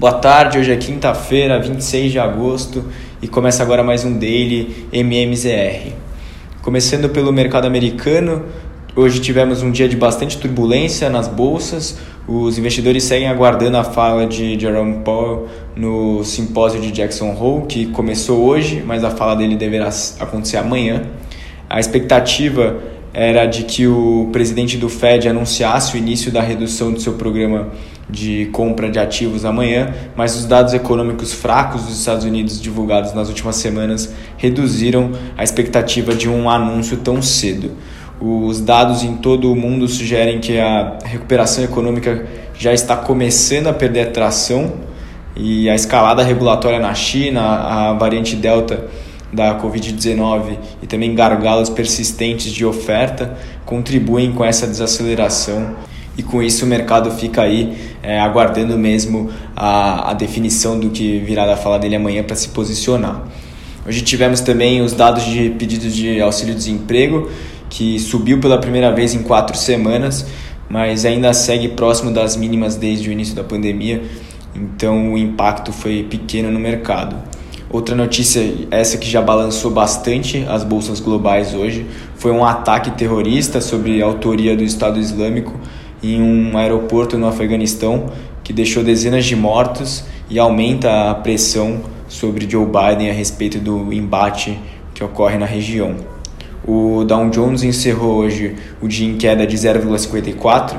Boa tarde, hoje é quinta-feira, 26 de agosto e começa agora mais um Daily MMZR. Começando pelo mercado americano, hoje tivemos um dia de bastante turbulência nas bolsas. Os investidores seguem aguardando a fala de Jerome Powell no simpósio de Jackson Hole, que começou hoje, mas a fala dele deverá acontecer amanhã. A expectativa era de que o presidente do Fed anunciasse o início da redução do seu programa de compra de ativos amanhã, mas os dados econômicos fracos dos Estados Unidos divulgados nas últimas semanas reduziram a expectativa de um anúncio tão cedo. Os dados em todo o mundo sugerem que a recuperação econômica já está começando a perder tração e a escalada regulatória na China, a variante Delta da Covid-19 e também gargalos persistentes de oferta contribuem com essa desaceleração e com isso o mercado fica aí é, aguardando mesmo a, a definição do que virá da fala dele amanhã para se posicionar. Hoje tivemos também os dados de pedidos de auxílio-desemprego, que subiu pela primeira vez em quatro semanas, mas ainda segue próximo das mínimas desde o início da pandemia, então o impacto foi pequeno no mercado. Outra notícia, essa que já balançou bastante as bolsas globais hoje, foi um ataque terrorista sobre a autoria do Estado Islâmico em um aeroporto no Afeganistão que deixou dezenas de mortos e aumenta a pressão sobre Joe Biden a respeito do embate que ocorre na região. O Dow Jones encerrou hoje o dia em queda de 0,54,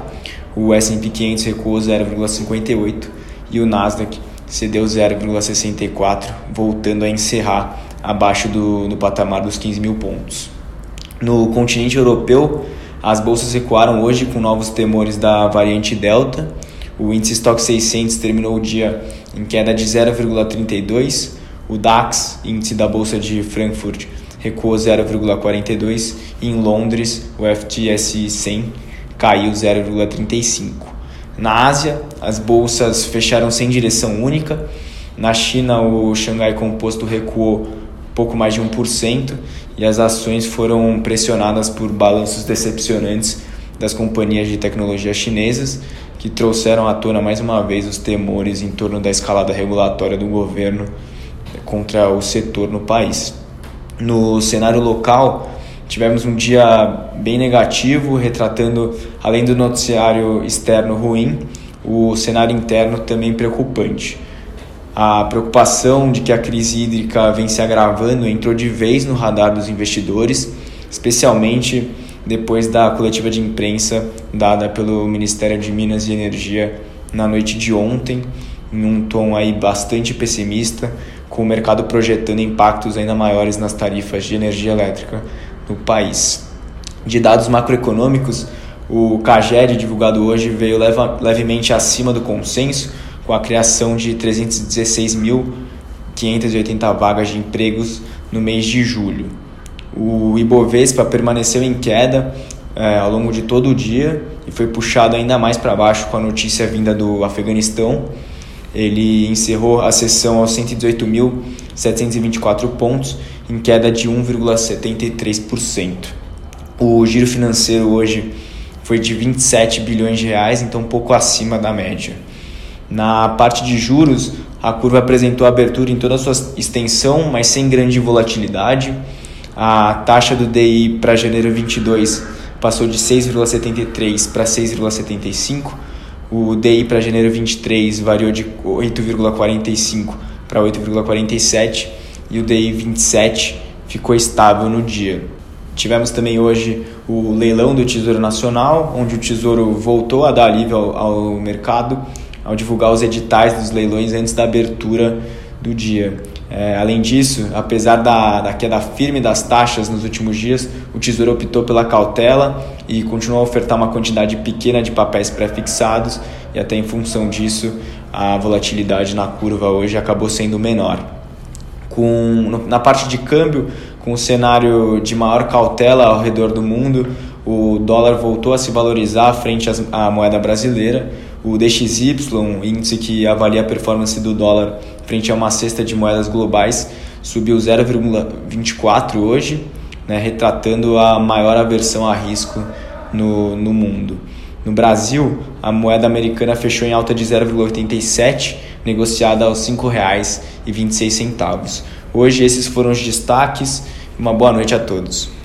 o S&P 500 recuou 0,58 e o Nasdaq cedeu 0,64, voltando a encerrar abaixo do, do patamar dos 15 mil pontos. No continente europeu, as bolsas recuaram hoje com novos temores da variante Delta. O índice Stock 600 terminou o dia em queda de 0,32. O DAX, índice da bolsa de Frankfurt, recuou 0,42 e em Londres o FTSE 100 caiu 0,35. Na Ásia, as bolsas fecharam sem direção única. Na China, o Xangai Composto recuou pouco mais de 1% e as ações foram pressionadas por balanços decepcionantes das companhias de tecnologia chinesas, que trouxeram à tona mais uma vez os temores em torno da escalada regulatória do governo contra o setor no país. No cenário local, Tivemos um dia bem negativo, retratando, além do noticiário externo ruim, o cenário interno também preocupante. A preocupação de que a crise hídrica vem se agravando entrou de vez no radar dos investidores, especialmente depois da coletiva de imprensa dada pelo Ministério de Minas e Energia na noite de ontem, em um tom aí bastante pessimista, com o mercado projetando impactos ainda maiores nas tarifas de energia elétrica no país. De dados macroeconômicos, o CAGED divulgado hoje veio leva, levemente acima do consenso, com a criação de 316.580 vagas de empregos no mês de julho. O Ibovespa permaneceu em queda é, ao longo de todo o dia e foi puxado ainda mais para baixo com a notícia vinda do Afeganistão. Ele encerrou a sessão aos 118.724 pontos em queda de 1,73%. O giro financeiro hoje foi de 27 bilhões de reais, então um pouco acima da média. Na parte de juros, a curva apresentou abertura em toda a sua extensão, mas sem grande volatilidade. A taxa do DI para janeiro 22 passou de 6,73 para 6,75. O DI para janeiro 23 variou de 8,45 para 8,47 e o DI 27 ficou estável no dia. Tivemos também hoje o leilão do Tesouro Nacional, onde o Tesouro voltou a dar alívio ao, ao mercado ao divulgar os editais dos leilões antes da abertura do dia. É, além disso, apesar da, da queda firme das taxas nos últimos dias, o Tesouro optou pela cautela e continuou a ofertar uma quantidade pequena de papéis pré-fixados, e até em função disso, a volatilidade na curva hoje acabou sendo menor com na parte de câmbio, com o cenário de maior cautela ao redor do mundo, o dólar voltou a se valorizar frente à moeda brasileira. O DXY, índice que avalia a performance do dólar frente a uma cesta de moedas globais, subiu 0,24 hoje, né, retratando a maior aversão a risco no, no mundo. No Brasil, a moeda americana fechou em alta de 0,87, negociada aos R$ 5,26. Hoje esses foram os destaques. Uma boa noite a todos.